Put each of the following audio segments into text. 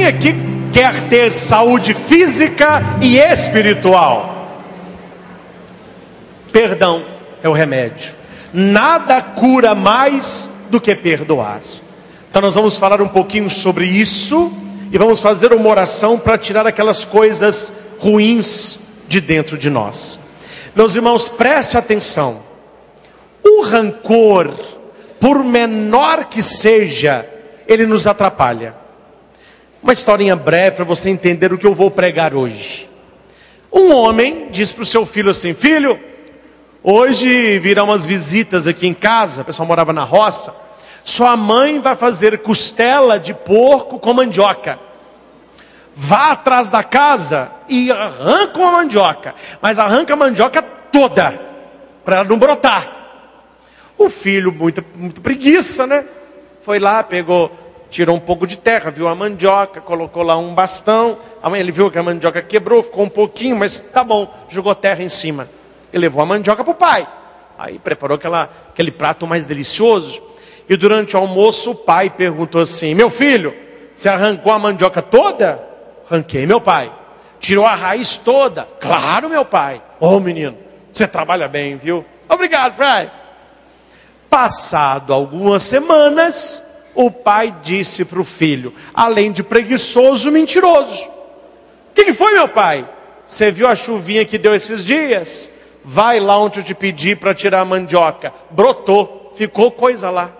Quem aqui quer ter saúde física e espiritual? Perdão é o remédio. Nada cura mais do que perdoar. Então nós vamos falar um pouquinho sobre isso e vamos fazer uma oração para tirar aquelas coisas ruins de dentro de nós. Meus irmãos, preste atenção. O rancor, por menor que seja, ele nos atrapalha. Uma historinha breve para você entender o que eu vou pregar hoje. Um homem diz para o seu filho assim: Filho, hoje virão umas visitas aqui em casa. O pessoal morava na roça. Sua mãe vai fazer costela de porco com mandioca. Vá atrás da casa e arranca uma mandioca, mas arranca a mandioca toda, para ela não brotar. O filho, muita, muita preguiça, né? Foi lá, pegou, tirou um pouco de terra, viu a mandioca, colocou lá um bastão. A mãe, ele viu que a mandioca quebrou, ficou um pouquinho, mas tá bom, jogou terra em cima. Ele levou a mandioca para o pai. Aí preparou aquela, aquele prato mais delicioso. E durante o almoço, o pai perguntou assim: Meu filho, você arrancou a mandioca toda? Arranquei, meu pai. Tirou a raiz toda? Claro, meu pai. Ô oh, menino, você trabalha bem, viu? Obrigado, pai. Passado algumas semanas, o pai disse para o filho, além de preguiçoso, mentiroso. O que, que foi, meu pai? Você viu a chuvinha que deu esses dias? Vai lá onde eu te pedi para tirar a mandioca. Brotou, ficou coisa lá.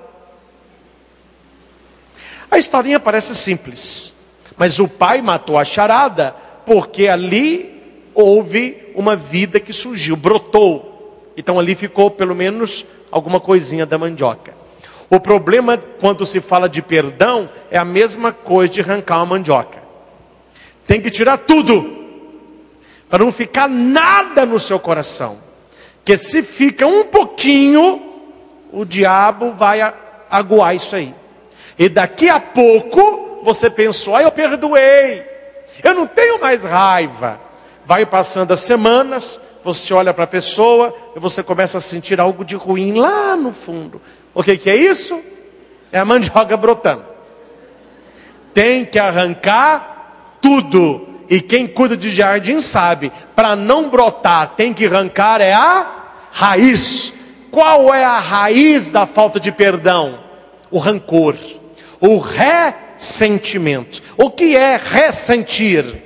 A historinha parece simples, mas o pai matou a charada porque ali houve uma vida que surgiu, brotou. Então ali ficou pelo menos alguma coisinha da mandioca. O problema quando se fala de perdão é a mesma coisa de arrancar uma mandioca. Tem que tirar tudo para não ficar nada no seu coração. Que se fica um pouquinho, o diabo vai aguar isso aí. E daqui a pouco você pensou, ah, eu perdoei, eu não tenho mais raiva. Vai passando as semanas, você olha para a pessoa e você começa a sentir algo de ruim lá no fundo. O que, que é isso? É a mandioca brotando. Tem que arrancar tudo. E quem cuida de jardim sabe, para não brotar, tem que arrancar é a raiz. Qual é a raiz da falta de perdão? O rancor o ressentimento. O que é ressentir?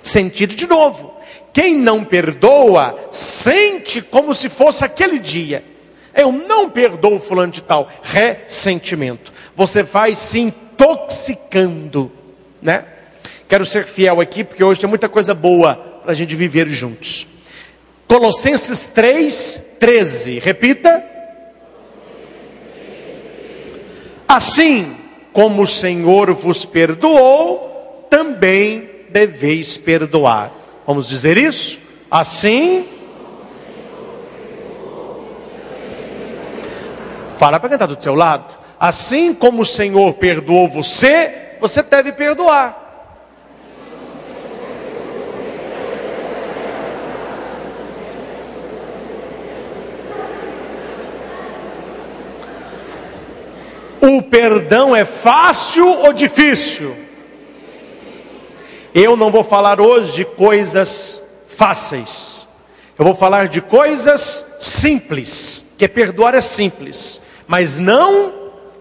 Sentir de novo. Quem não perdoa, sente como se fosse aquele dia. Eu não perdoo fulano de tal. Ressentimento. Você vai se intoxicando, né? Quero ser fiel aqui, porque hoje tem muita coisa boa para a gente viver juntos. Colossenses 3, 13. Repita. Assim como o Senhor vos perdoou, também deveis perdoar. Vamos dizer isso? Assim. Fala para quem está do seu lado. Assim como o Senhor perdoou você, você deve perdoar. O perdão é fácil ou difícil? Eu não vou falar hoje de coisas fáceis. Eu vou falar de coisas simples. Que perdoar é simples, mas não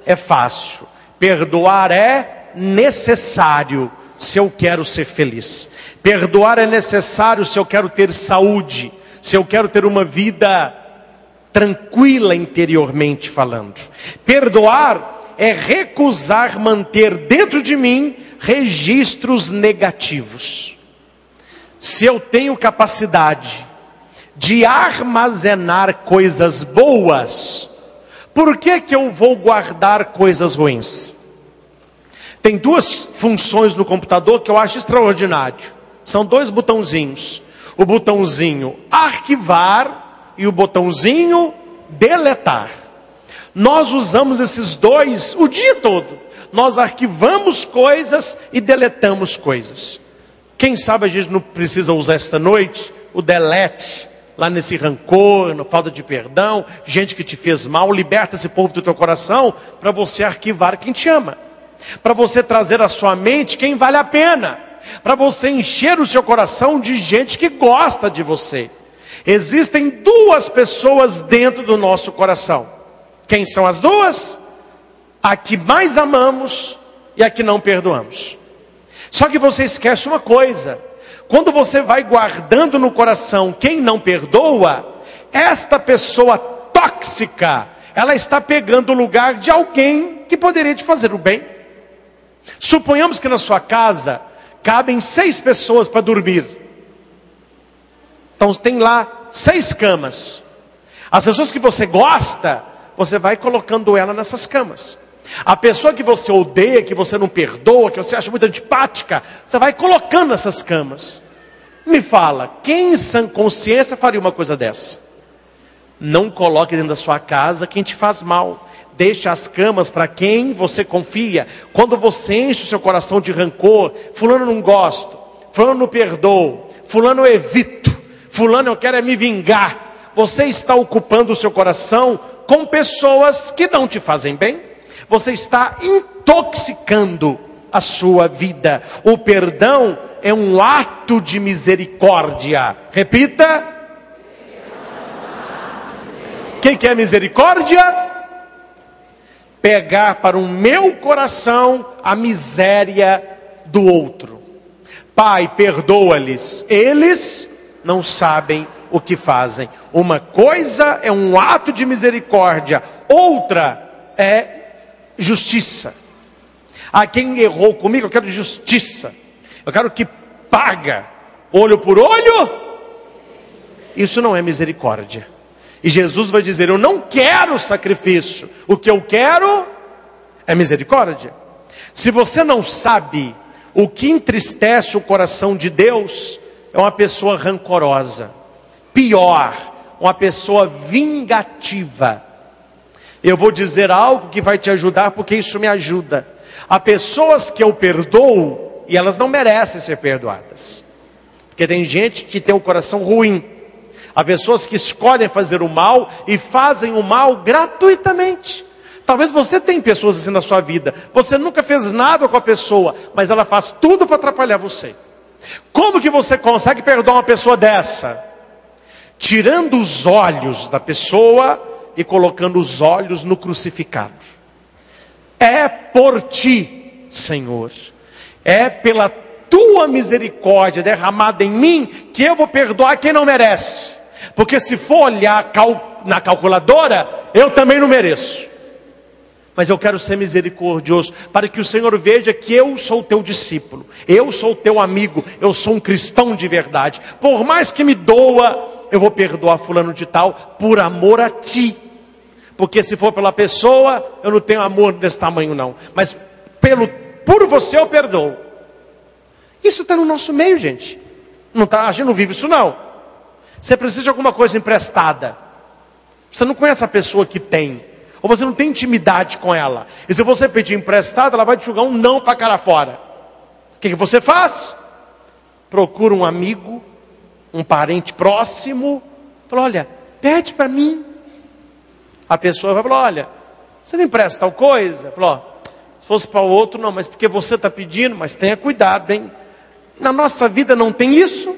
é fácil. Perdoar é necessário se eu quero ser feliz. Perdoar é necessário se eu quero ter saúde, se eu quero ter uma vida tranquila interiormente falando. Perdoar é recusar manter dentro de mim registros negativos. Se eu tenho capacidade de armazenar coisas boas, por que, que eu vou guardar coisas ruins? Tem duas funções no computador que eu acho extraordinário. São dois botãozinhos. O botãozinho arquivar e o botãozinho deletar. Nós usamos esses dois o dia todo. Nós arquivamos coisas e deletamos coisas. Quem sabe a gente não precisa usar esta noite o delete, lá nesse rancor, na falta de perdão, gente que te fez mal, liberta esse povo do teu coração para você arquivar quem te ama. para você trazer à sua mente quem vale a pena, para você encher o seu coração de gente que gosta de você. Existem duas pessoas dentro do nosso coração. Quem são as duas? A que mais amamos e a que não perdoamos. Só que você esquece uma coisa: quando você vai guardando no coração quem não perdoa, esta pessoa tóxica, ela está pegando o lugar de alguém que poderia te fazer o bem. Suponhamos que na sua casa cabem seis pessoas para dormir. Então tem lá seis camas. As pessoas que você gosta, você vai colocando ela nessas camas. A pessoa que você odeia, que você não perdoa, que você acha muito antipática, você vai colocando nessas camas. Me fala, quem em sã consciência faria uma coisa dessa? Não coloque dentro da sua casa quem te faz mal. Deixe as camas para quem você confia. Quando você enche o seu coração de rancor, fulano não gosto, fulano não perdoa, fulano eu evito, fulano eu quero é me vingar. Você está ocupando o seu coração com pessoas que não te fazem bem. Você está intoxicando a sua vida. O perdão é um ato de misericórdia. Repita. Quem quer misericórdia? Pegar para o meu coração a miséria do outro. Pai, perdoa-lhes, eles não sabem o que fazem. Uma coisa é um ato de misericórdia, outra é justiça. A quem errou comigo, eu quero justiça. Eu quero que paga, olho por olho. Isso não é misericórdia. E Jesus vai dizer: Eu não quero sacrifício, o que eu quero é misericórdia. Se você não sabe o que entristece o coração de Deus, é uma pessoa rancorosa. Pior, uma pessoa vingativa. Eu vou dizer algo que vai te ajudar, porque isso me ajuda. Há pessoas que eu perdoo e elas não merecem ser perdoadas. Porque tem gente que tem o um coração ruim. Há pessoas que escolhem fazer o mal e fazem o mal gratuitamente. Talvez você tenha pessoas assim na sua vida. Você nunca fez nada com a pessoa, mas ela faz tudo para atrapalhar você. Como que você consegue perdoar uma pessoa dessa? Tirando os olhos da pessoa e colocando os olhos no crucificado. É por ti, Senhor. É pela tua misericórdia derramada em mim que eu vou perdoar quem não merece. Porque se for olhar na calculadora, eu também não mereço. Mas eu quero ser misericordioso, para que o Senhor veja que eu sou teu discípulo, eu sou teu amigo, eu sou um cristão de verdade. Por mais que me doa, eu vou perdoar fulano de tal, por amor a ti. Porque se for pela pessoa, eu não tenho amor desse tamanho, não. Mas pelo, por você eu perdoo. Isso está no nosso meio, gente. Não tá, a gente não vive isso, não. Você precisa de alguma coisa emprestada. Você não conhece a pessoa que tem. Ou você não tem intimidade com ela. E se você pedir emprestado, ela vai te jogar um não para cara fora. O que, que você faz? Procura um amigo, um parente próximo. Fala, olha, pede para mim. A pessoa vai falar, olha, você não empresta tal coisa? Falou, se fosse para o outro, não, mas porque você está pedindo, mas tenha cuidado, hein? Na nossa vida não tem isso.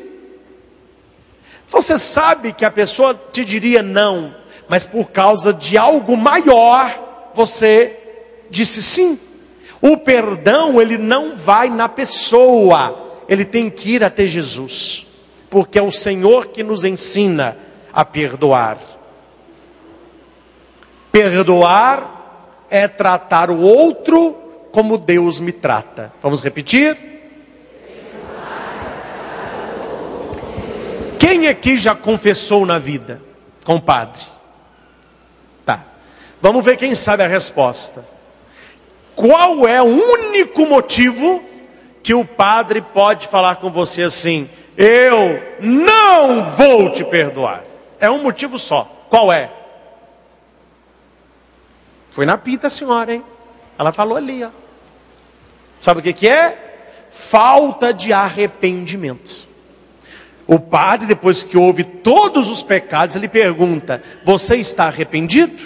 Você sabe que a pessoa te diria não, mas por causa de algo maior, você disse sim. O perdão, ele não vai na pessoa, ele tem que ir até Jesus, porque é o Senhor que nos ensina a perdoar. Perdoar é tratar o outro como Deus me trata. Vamos repetir? Quem aqui já confessou na vida? Compadre. Tá. Vamos ver quem sabe a resposta. Qual é o único motivo que o padre pode falar com você assim: Eu não vou te perdoar? É um motivo só. Qual é? Foi na pinta a senhora, hein? Ela falou ali, ó. Sabe o que, que é? Falta de arrependimento. O padre, depois que ouve todos os pecados, ele pergunta: Você está arrependido?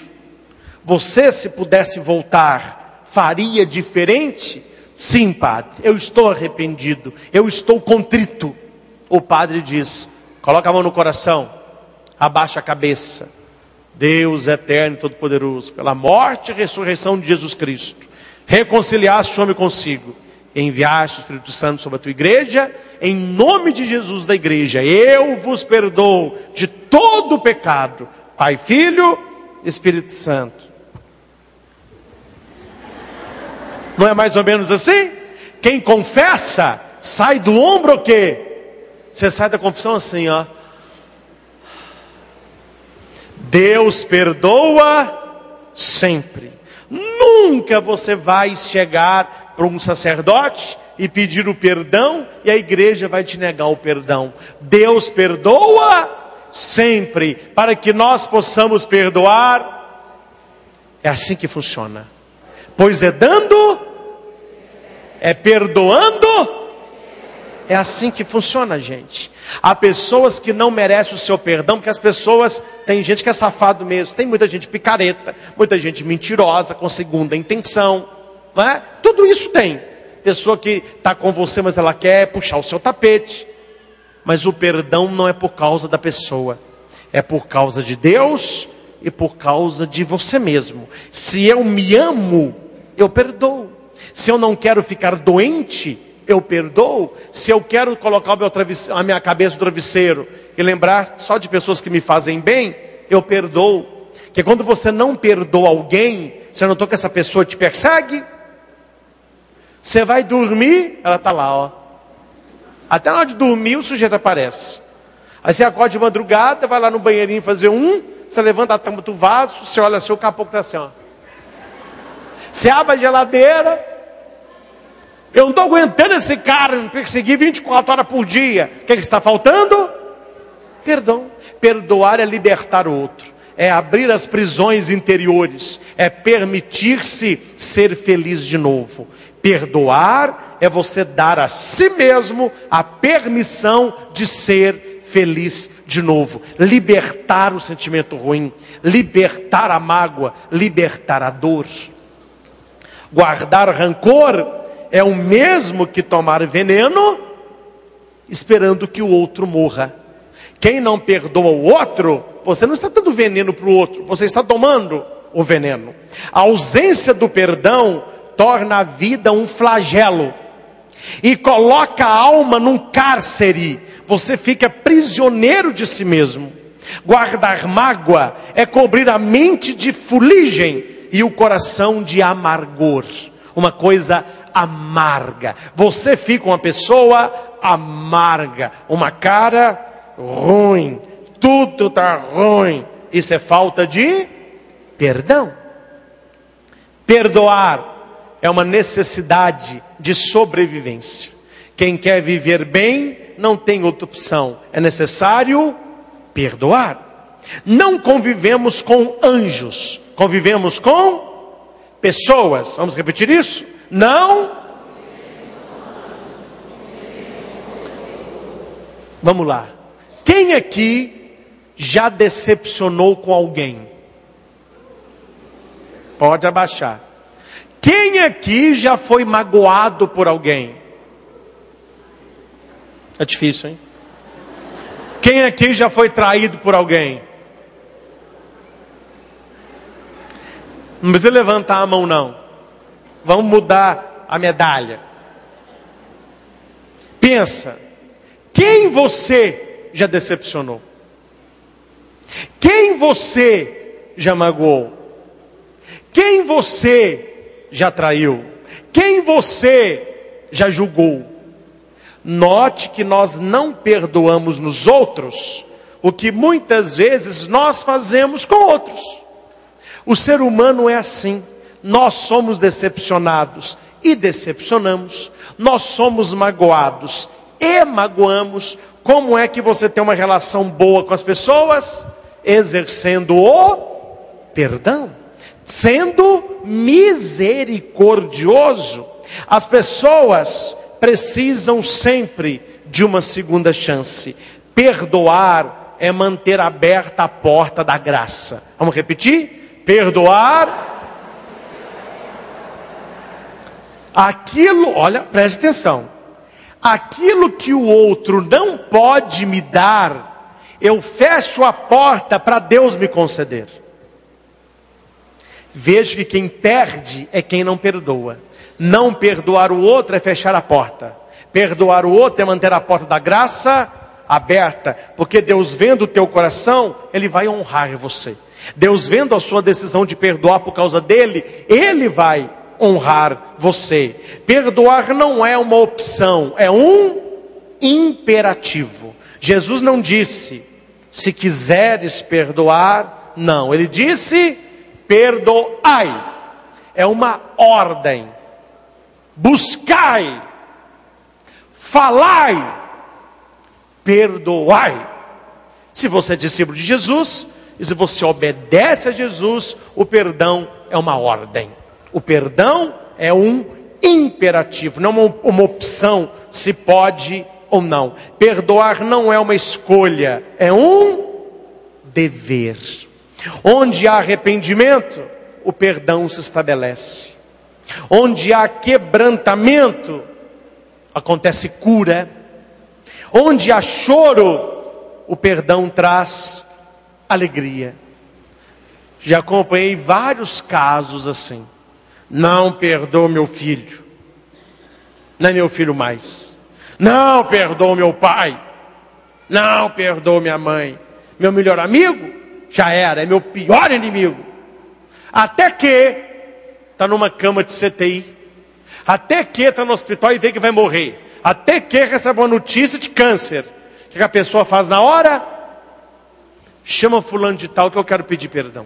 Você, se pudesse voltar, faria diferente? Sim, padre, eu estou arrependido, eu estou contrito. O padre diz: coloca a mão no coração, abaixa a cabeça. Deus eterno e todo-poderoso, pela morte e ressurreição de Jesus Cristo, reconciliaste o homem consigo, enviaste o Espírito Santo sobre a tua igreja, em nome de Jesus da igreja, eu vos perdoo de todo o pecado, Pai, Filho, Espírito Santo. Não é mais ou menos assim? Quem confessa, sai do ombro o quê? Você sai da confissão assim, ó. Deus perdoa sempre. Nunca você vai chegar para um sacerdote e pedir o perdão e a igreja vai te negar o perdão. Deus perdoa sempre para que nós possamos perdoar. É assim que funciona. Pois é dando, é perdoando é assim que funciona, gente. Há pessoas que não merecem o seu perdão, porque as pessoas, tem gente que é safado mesmo, tem muita gente picareta, muita gente mentirosa, com segunda intenção, não é? Tudo isso tem. Pessoa que está com você, mas ela quer puxar o seu tapete. Mas o perdão não é por causa da pessoa, é por causa de Deus e por causa de você mesmo. Se eu me amo, eu perdoo. Se eu não quero ficar doente, eu perdoo, se eu quero colocar a minha cabeça no travesseiro e lembrar só de pessoas que me fazem bem, eu perdoo. Que quando você não perdoa alguém, você notou que essa pessoa te persegue? Você vai dormir, ela está lá, ó. Até na hora de dormir, o sujeito aparece. Aí você acorda de madrugada, vai lá no banheirinho fazer um, você levanta a tampa do vaso, você olha seu capô está assim, ó. Você abre a geladeira, eu não estou aguentando esse cara me perseguir 24 horas por dia. O que, é que está faltando? Perdão. Perdoar é libertar o outro, é abrir as prisões interiores, é permitir-se ser feliz de novo. Perdoar é você dar a si mesmo a permissão de ser feliz de novo, libertar o sentimento ruim, libertar a mágoa, libertar a dor. Guardar rancor é o mesmo que tomar veneno, esperando que o outro morra. Quem não perdoa o outro, você não está dando veneno para o outro, você está tomando o veneno. A ausência do perdão torna a vida um flagelo e coloca a alma num cárcere. Você fica prisioneiro de si mesmo. Guardar mágoa é cobrir a mente de fuligem e o coração de amargor. Uma coisa amarga. Você fica uma pessoa amarga, uma cara ruim. Tudo está ruim. Isso é falta de perdão. Perdoar é uma necessidade de sobrevivência. Quem quer viver bem não tem outra opção. É necessário perdoar. Não convivemos com anjos, convivemos com pessoas. Vamos repetir isso? Não. Vamos lá. Quem aqui já decepcionou com alguém? Pode abaixar. Quem aqui já foi magoado por alguém? É difícil, hein? Quem aqui já foi traído por alguém? Não precisa levantar a mão, não. Vamos mudar a medalha. Pensa, quem você já decepcionou? Quem você já magoou? Quem você já traiu? Quem você já julgou? Note que nós não perdoamos nos outros o que muitas vezes nós fazemos com outros. O ser humano é assim. Nós somos decepcionados e decepcionamos. Nós somos magoados e magoamos. Como é que você tem uma relação boa com as pessoas? Exercendo o perdão, sendo misericordioso. As pessoas precisam sempre de uma segunda chance. Perdoar é manter aberta a porta da graça. Vamos repetir? Perdoar Aquilo, olha, preste atenção. Aquilo que o outro não pode me dar, eu fecho a porta para Deus me conceder. Vejo que quem perde é quem não perdoa. Não perdoar o outro é fechar a porta. Perdoar o outro é manter a porta da graça aberta, porque Deus vendo o teu coração, ele vai honrar você. Deus vendo a sua decisão de perdoar por causa dele, ele vai honrar você. Perdoar não é uma opção, é um imperativo. Jesus não disse, se quiseres perdoar, não. Ele disse, perdoai. É uma ordem. Buscai. Falai. Perdoai. Se você é discípulo de Jesus, e se você obedece a Jesus, o perdão é uma ordem. O perdão é um imperativo, não uma, uma opção se pode ou não. Perdoar não é uma escolha, é um dever. Onde há arrependimento, o perdão se estabelece. Onde há quebrantamento, acontece cura. Onde há choro, o perdão traz alegria. Já acompanhei vários casos assim. Não perdoa meu filho. É meu filho mais. Não perdoa meu pai. Não perdoa minha mãe. Meu melhor amigo já era, é meu pior inimigo. Até que está numa cama de CTI. Até que está no hospital e vê que vai morrer. Até que recebe uma notícia de câncer. O que a pessoa faz na hora? Chama fulano de tal que eu quero pedir perdão.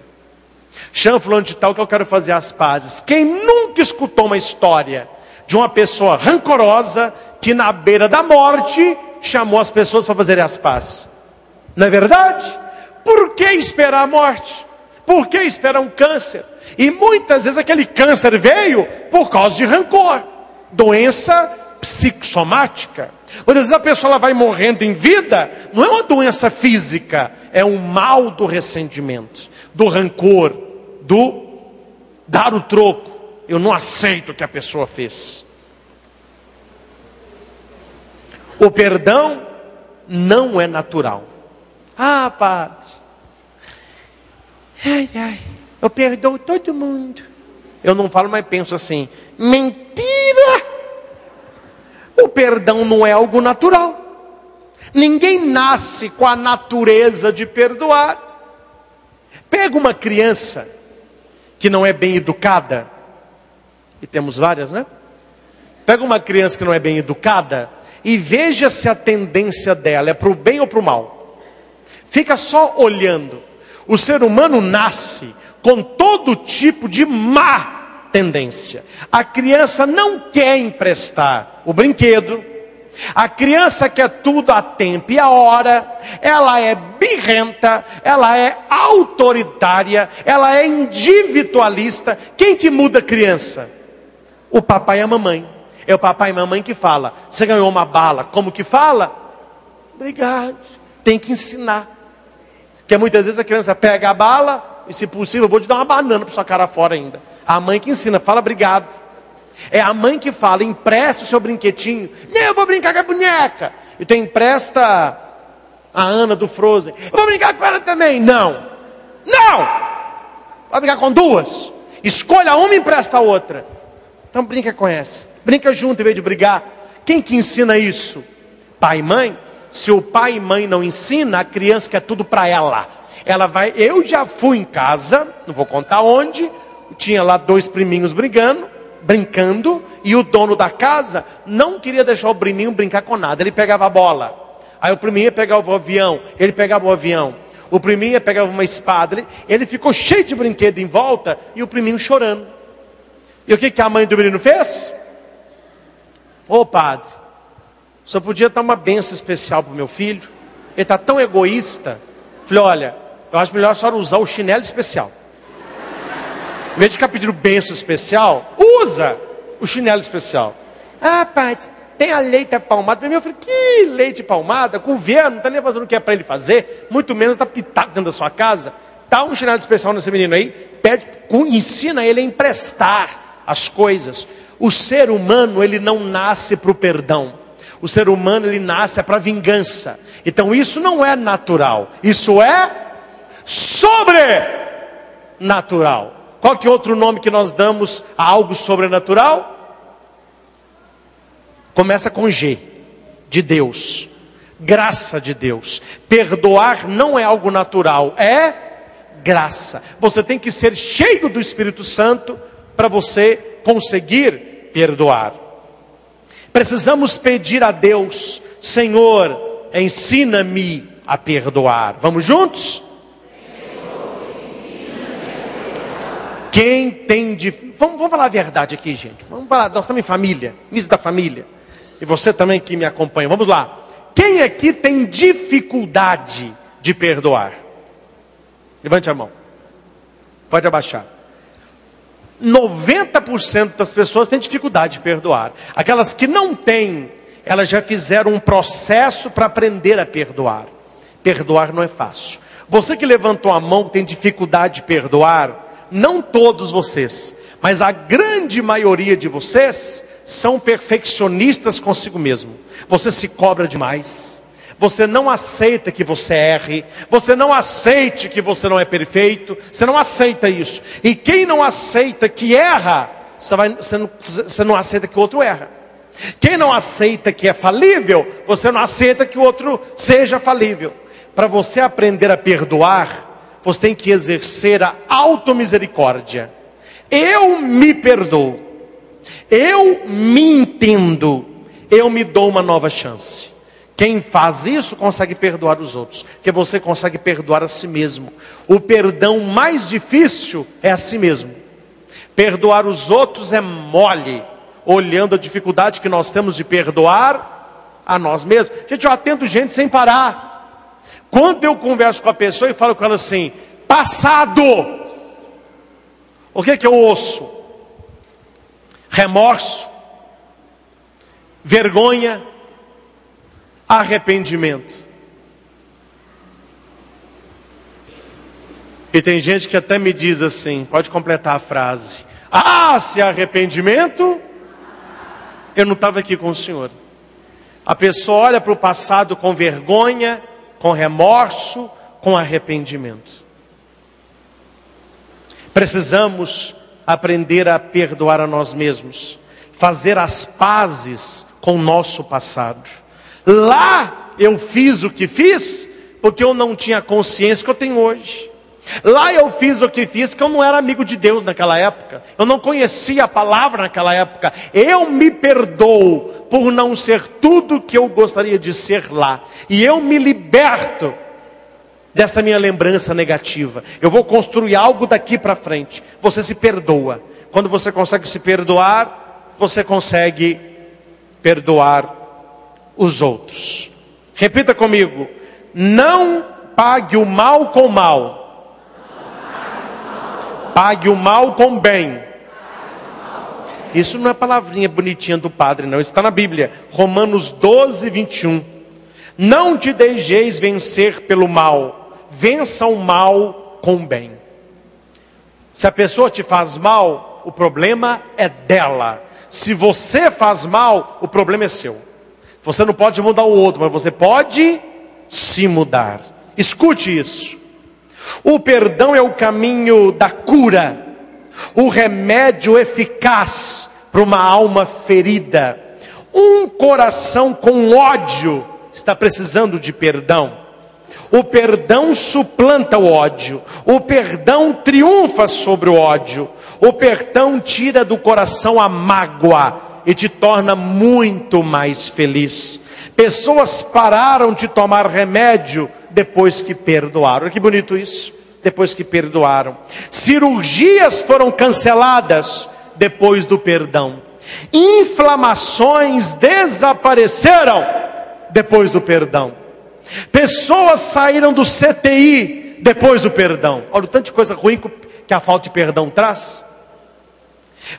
Chama fulano de tal que eu quero fazer as pazes. Quem nunca escutou uma história de uma pessoa rancorosa que na beira da morte chamou as pessoas para fazerem as pazes? Não é verdade? Por que esperar a morte? Por que esperar um câncer? E muitas vezes aquele câncer veio por causa de rancor, doença psicossomática. Muitas vezes a pessoa ela vai morrendo em vida, não é uma doença física, é um mal do ressentimento, do rancor, do dar o troco. Eu não aceito o que a pessoa fez. O perdão não é natural. Ah, padre. Ai, ai. Eu perdoo todo mundo. Eu não falo, mas penso assim: mentira! O perdão não é algo natural. Ninguém nasce com a natureza de perdoar. Pega uma criança que não é bem educada, e temos várias, né? Pega uma criança que não é bem educada e veja se a tendência dela é para o bem ou para o mal. Fica só olhando. O ser humano nasce com todo tipo de má tendência. A criança não quer emprestar o brinquedo, a criança quer tudo a tempo e a hora, ela é birrenta, ela é autoritária, ela é individualista. Quem que muda a criança? O papai e a mamãe. É o papai e a mamãe que fala. Você ganhou uma bala, como que fala? Obrigado. Tem que ensinar. Porque muitas vezes a criança pega a bala e, se possível, eu vou te dar uma banana para sua cara fora ainda. A mãe que ensina, fala obrigado. É a mãe que fala, empresta o seu brinquedinho. Não, eu vou brincar com a boneca. Então empresta a Ana do Frozen. Eu vou brincar com ela também. Não. Não! Vai brincar com duas. Escolha uma e empresta a outra. Então brinca com essa. Brinca junto em vez de brigar. Quem que ensina isso? Pai e mãe? Se o pai e mãe não ensina, a criança quer tudo para ela. Ela vai. Eu já fui em casa, não vou contar onde. Tinha lá dois priminhos brigando brincando e o dono da casa não queria deixar o priminho brincar com nada. Ele pegava a bola. Aí o priminho pegava o avião, ele pegava o avião. O priminho pegava uma espada. Ele, ficou cheio de brinquedo em volta e o priminho chorando. E o que, que a mãe do menino fez? Ô oh, padre, só podia dar uma benção especial para o meu filho. Ele está tão egoísta. Falei, olha, eu acho melhor a senhora usar o chinelo especial. Em vez de ficar pedindo benção especial, usa o chinelo especial. Ah, pai, tem a leite palmada. Eu falei, que leite palmada? Governo, não está nem fazendo o que é para ele fazer, muito menos está pitado dentro da sua casa. Dá um chinelo especial nesse menino aí, pede, ensina ele a emprestar as coisas. O ser humano, ele não nasce para o perdão. O ser humano, ele nasce para vingança. Então isso não é natural. Isso é sobrenatural. Qual que é outro nome que nós damos a algo sobrenatural? Começa com G, de Deus. Graça de Deus. Perdoar não é algo natural, é graça. Você tem que ser cheio do Espírito Santo para você conseguir perdoar. Precisamos pedir a Deus, Senhor, ensina-me a perdoar. Vamos juntos? Quem tem. Vamos, vamos, falar a verdade aqui, gente. Vamos falar, nós estamos em família, misa da família. E você também que me acompanha. Vamos lá. Quem aqui tem dificuldade de perdoar? Levante a mão. Pode abaixar. 90% das pessoas têm dificuldade de perdoar. Aquelas que não têm, elas já fizeram um processo para aprender a perdoar. Perdoar não é fácil. Você que levantou a mão, tem dificuldade de perdoar, não todos vocês, mas a grande maioria de vocês são perfeccionistas consigo mesmo. Você se cobra demais. Você não aceita que você erre, você não aceite que você não é perfeito, você não aceita isso. E quem não aceita que erra, você, vai, você, não, você não aceita que o outro erra. Quem não aceita que é falível, você não aceita que o outro seja falível. Para você aprender a perdoar, você tem que exercer a automisericórdia. Eu me perdoo, eu me entendo, eu me dou uma nova chance. Quem faz isso consegue perdoar os outros, que você consegue perdoar a si mesmo. O perdão mais difícil é a si mesmo. Perdoar os outros é mole, olhando a dificuldade que nós temos de perdoar a nós mesmos. Gente, eu atendo gente sem parar. Quando eu converso com a pessoa e falo com ela assim, passado, o que é que eu ouço? Remorso, vergonha, arrependimento. E tem gente que até me diz assim, pode completar a frase: Ah, se arrependimento, eu não estava aqui com o Senhor. A pessoa olha para o passado com vergonha, com remorso, com arrependimento. Precisamos aprender a perdoar a nós mesmos, fazer as pazes com o nosso passado. Lá eu fiz o que fiz, porque eu não tinha consciência que eu tenho hoje. Lá eu fiz o que fiz, porque eu não era amigo de Deus naquela época. Eu não conhecia a palavra naquela época. Eu me perdoo por não ser tudo que eu gostaria de ser lá. E eu me liberto dessa minha lembrança negativa. Eu vou construir algo daqui para frente. Você se perdoa. Quando você consegue se perdoar, você consegue perdoar os outros. Repita comigo: não pague o mal com mal. Pague o mal com bem. Isso não é palavrinha bonitinha do padre, não. Está na Bíblia. Romanos 12, 21. Não te deixeis vencer pelo mal. Vença o mal com bem. Se a pessoa te faz mal, o problema é dela. Se você faz mal, o problema é seu. Você não pode mudar o outro, mas você pode se mudar. Escute isso. O perdão é o caminho da cura, o remédio eficaz para uma alma ferida. Um coração com ódio está precisando de perdão. O perdão suplanta o ódio. O perdão triunfa sobre o ódio. O perdão tira do coração a mágoa e te torna muito mais feliz. Pessoas pararam de tomar remédio depois que perdoaram. Que bonito isso. Depois que perdoaram. Cirurgias foram canceladas depois do perdão. Inflamações desapareceram depois do perdão. Pessoas saíram do CTI depois do perdão. Olha o tanto de coisa ruim que a falta de perdão traz.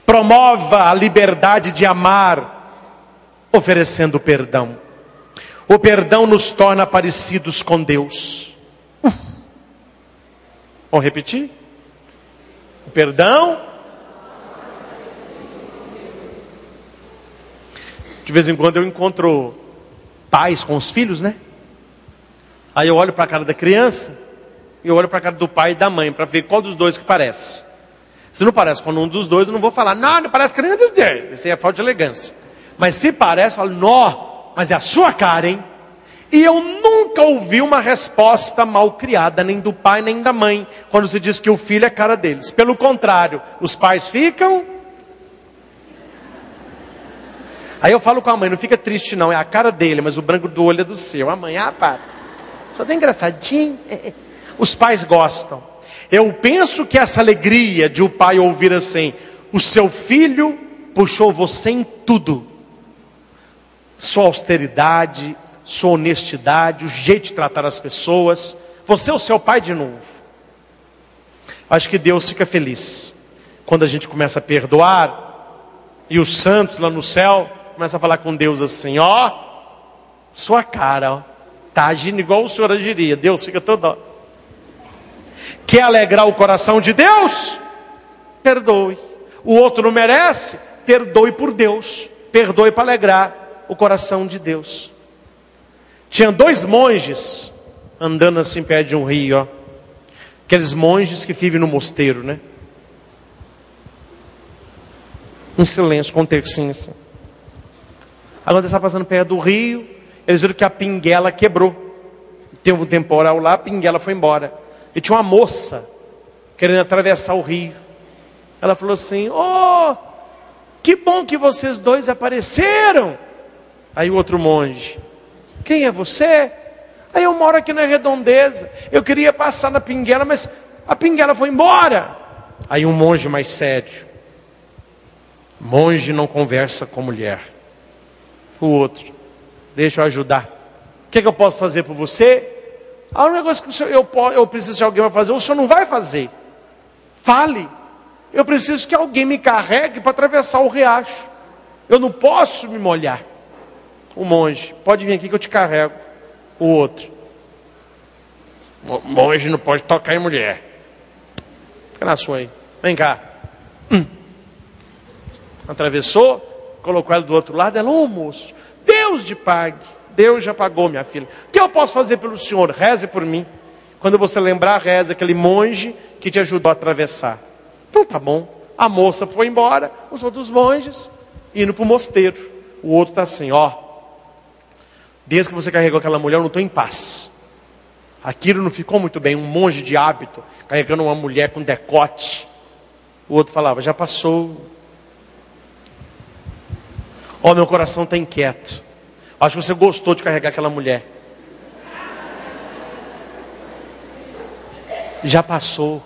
Promova a liberdade de amar, oferecendo perdão. O perdão nos torna parecidos com Deus. Vamos repetir? O perdão De vez em quando eu encontro pais com os filhos, né? Aí eu olho para a cara da criança e eu olho para a cara do pai e da mãe para ver qual dos dois que parece. Se não parece com um dos dois, eu não vou falar, não, não parece com nenhum dos dois. Isso aí é falta de elegância. Mas se parece, eu falo, nó, mas é a sua cara, hein? E eu nunca ouvi uma resposta mal criada, nem do pai nem da mãe, quando se diz que o filho é cara deles. Pelo contrário, os pais ficam. Aí eu falo com a mãe, não fica triste não, é a cara dele, mas o branco do olho é do seu. A mãe, ah, pá, só tem engraçadinho. Os pais gostam. Eu penso que essa alegria de o pai ouvir assim: o seu filho puxou você em tudo. Sua austeridade, sua honestidade, o jeito de tratar as pessoas. Você é o seu pai de novo. Acho que Deus fica feliz quando a gente começa a perdoar e os santos lá no céu começam a falar com Deus assim: ó, sua cara, ó, tá agindo igual o senhor agiria. Deus fica todo. Quer alegrar o coração de Deus? Perdoe. O outro não merece? Perdoe por Deus. Perdoe para alegrar o coração de Deus. Tinha dois monges andando assim perto de um rio, ó. Aqueles monges que vivem no mosteiro, né? Em silêncio, com tercinho assim. Agora estavam passando perto do rio, eles viram que a pinguela quebrou. Teve um temporal lá, a pinguela foi embora. E tinha uma moça querendo atravessar o rio. Ela falou assim: Oh, que bom que vocês dois apareceram. Aí o outro monge: quem é você? Aí eu moro aqui na redondeza. Eu queria passar na pinguela, mas a pinguela foi embora. Aí um monge mais sério. Monge não conversa com mulher. O outro, deixa eu ajudar. O que, é que eu posso fazer por você? A única coisa que eu, eu preciso de alguém para fazer, o senhor não vai fazer. Fale. Eu preciso que alguém me carregue para atravessar o riacho. Eu não posso me molhar o monge, pode vir aqui que eu te carrego. O outro, o monge não pode tocar em mulher. Fica na sua aí. Vem cá. Hum. Atravessou, colocou ela do outro lado. Ela, ô oh, moço, Deus te pague. Deus já pagou, minha filha. O que eu posso fazer pelo senhor? Reze por mim. Quando você lembrar, reze aquele monge que te ajudou a atravessar. Então tá bom. A moça foi embora, os outros monges indo para o mosteiro. O outro está assim, ó. Desde que você carregou aquela mulher, eu não estou em paz. Aquilo não ficou muito bem. Um monge de hábito, carregando uma mulher com decote. O outro falava: já passou. Ó, oh, meu coração está inquieto. Acho que você gostou de carregar aquela mulher. Já passou.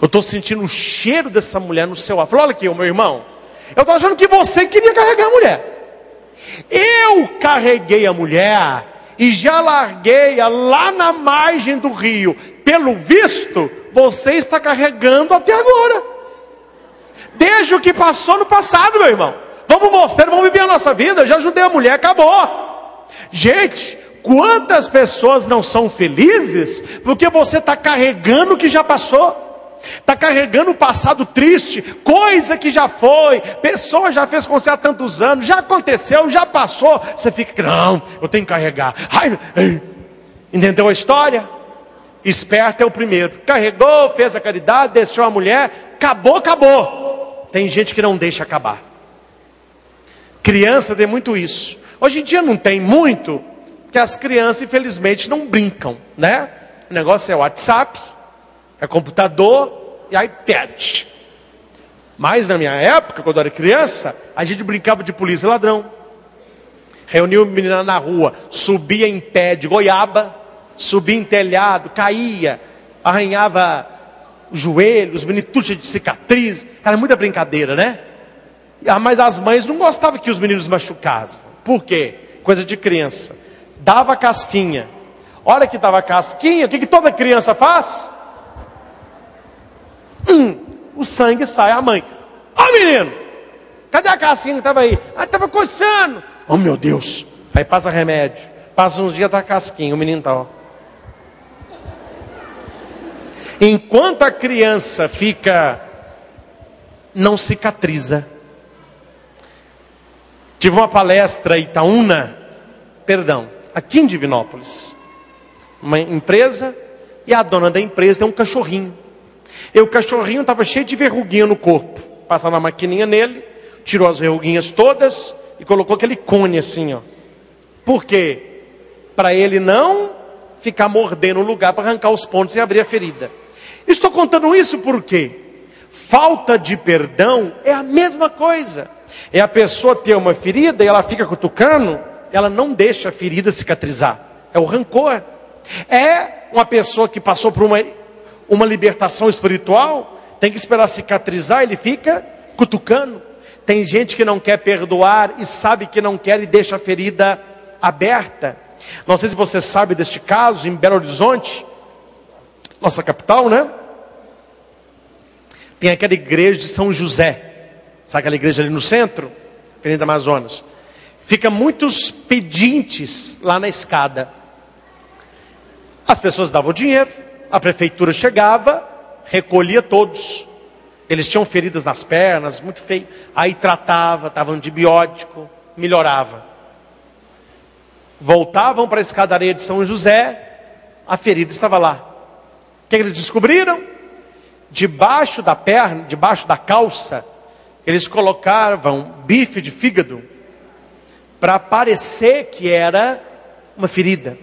Eu estou sentindo o cheiro dessa mulher no seu ar. Falou, olha aqui, meu irmão. Eu estou achando que você queria carregar a mulher. Eu carreguei a mulher e já larguei-a lá na margem do rio. Pelo visto, você está carregando até agora. Desde o que passou no passado, meu irmão. Vamos mostrar, vamos viver a nossa vida. Eu já ajudei a mulher, acabou. Gente, quantas pessoas não são felizes porque você está carregando o que já passou? Está carregando o passado triste, coisa que já foi, pessoa já fez com você há tantos anos, já aconteceu, já passou. Você fica, não, eu tenho que carregar. Ai, ai. Entendeu a história? Esperto é o primeiro. Carregou, fez a caridade, deixou a mulher, acabou, acabou. Tem gente que não deixa acabar. Criança tem muito isso. Hoje em dia não tem muito, porque as crianças, infelizmente, não brincam, né? O negócio é WhatsApp, é computador e iPad. Mas na minha época, quando eu era criança, a gente brincava de polícia e ladrão. Reunia o menina na rua, subia em pé de goiaba, subia em telhado, caía, arranhava os meninos tudo de cicatriz. Era muita brincadeira, né? Ah, mas as mães não gostavam que os meninos machucassem. Por quê? Coisa de criança. Dava casquinha. Hora que dava casquinha, o que, que toda criança faz? Hum, o sangue sai. A mãe, ó oh, menino, cadê a casquinha que estava aí? Ah, estava coçando. Oh meu Deus. Aí passa remédio. Passa uns dias da casquinha, o menino está, ó. Enquanto a criança fica, não cicatriza. Tive uma palestra em Itaúna, perdão, aqui em Divinópolis. Uma empresa, e a dona da empresa tem um cachorrinho. E o cachorrinho estava cheio de verruguinha no corpo. Passava a maquininha nele, tirou as verruguinhas todas e colocou aquele cone assim, ó. Por quê? Para ele não ficar mordendo o lugar para arrancar os pontos e abrir a ferida. Estou contando isso porque falta de perdão é a mesma coisa. É a pessoa ter uma ferida e ela fica cutucando, ela não deixa a ferida cicatrizar. É o rancor. É uma pessoa que passou por uma, uma libertação espiritual, tem que esperar cicatrizar, ele fica cutucando. Tem gente que não quer perdoar e sabe que não quer e deixa a ferida aberta. Não sei se você sabe deste caso em Belo Horizonte, nossa capital, né? Tem aquela igreja de São José. Sabe aquela igreja ali no centro? Avenida Amazonas. Fica muitos pedintes lá na escada. As pessoas davam dinheiro, a prefeitura chegava, recolhia todos. Eles tinham feridas nas pernas, muito feio. Aí tratava, dava antibiótico, melhorava. Voltavam para a escadaria de São José, a ferida estava lá. O que eles descobriram? Debaixo da perna, debaixo da calça, eles colocavam bife de fígado para parecer que era uma ferida.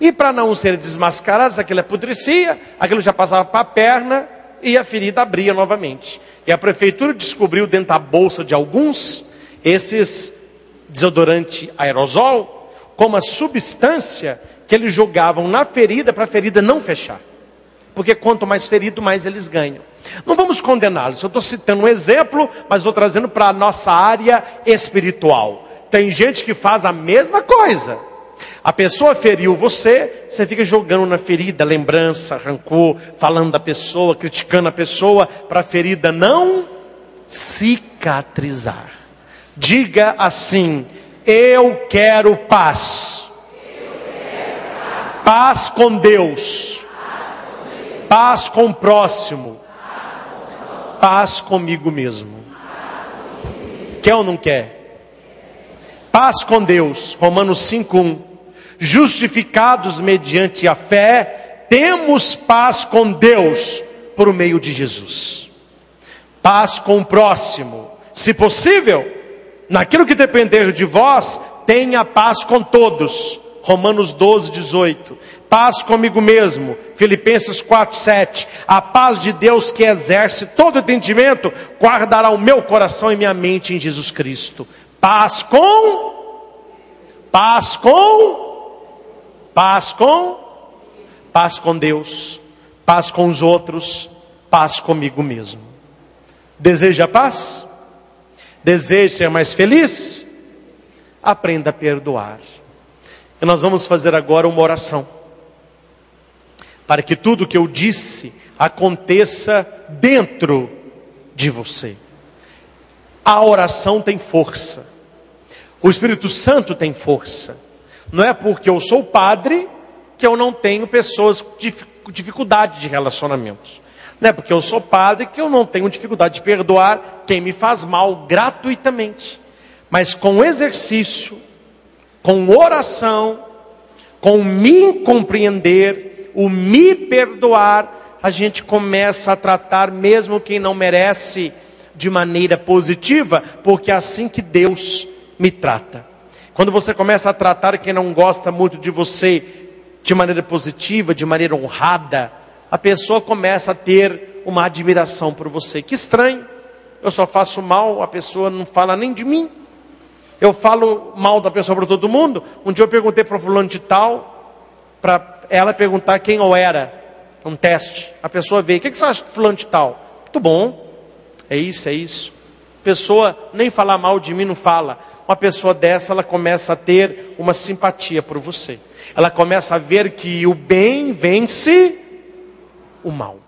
E para não ser desmascarados, aquilo apodrecia, aquilo já passava para a perna e a ferida abria novamente. E a prefeitura descobriu dentro da bolsa de alguns esses desodorante aerosol como a substância que eles jogavam na ferida para a ferida não fechar. Porque quanto mais ferido, mais eles ganham. Não vamos condená-los. Eu estou citando um exemplo, mas estou trazendo para a nossa área espiritual. Tem gente que faz a mesma coisa. A pessoa feriu você, você fica jogando na ferida lembrança, rancor, falando da pessoa, criticando a pessoa, para a ferida não cicatrizar. Diga assim: Eu quero paz. Paz com Deus. Paz com o próximo paz comigo mesmo. Quer ou não quer? Paz com Deus, Romanos 5:1. Justificados mediante a fé, temos paz com Deus por meio de Jesus. Paz com o próximo, se possível, naquilo que depender de vós, tenha paz com todos. Romanos 12, 18 paz comigo mesmo. Filipenses 4, 7. A paz de Deus que exerce todo entendimento, guardará o meu coração e minha mente em Jesus Cristo. Paz com, paz com, paz com, paz com Deus, paz com os outros, paz comigo mesmo. Deseja paz? Deseja ser mais feliz? Aprenda a perdoar. E nós vamos fazer agora uma oração para que tudo que eu disse aconteça dentro de você. A oração tem força. O Espírito Santo tem força. Não é porque eu sou padre que eu não tenho pessoas com dificuldade de relacionamentos. Não é porque eu sou padre que eu não tenho dificuldade de perdoar quem me faz mal gratuitamente. Mas com exercício, com oração, com me compreender, o me perdoar, a gente começa a tratar mesmo quem não merece de maneira positiva, porque é assim que Deus me trata. Quando você começa a tratar quem não gosta muito de você de maneira positiva, de maneira honrada, a pessoa começa a ter uma admiração por você. Que estranho. Eu só faço mal, a pessoa não fala nem de mim. Eu falo mal da pessoa para todo mundo. Um dia eu perguntei para o fulano de tal, para ela perguntar quem eu era. Um teste. A pessoa veio. O que, você acha de fulano de tal? Muito bom. É isso, é isso. Pessoa nem falar mal de mim não fala. Uma pessoa dessa, ela começa a ter uma simpatia por você. Ela começa a ver que o bem vence o mal.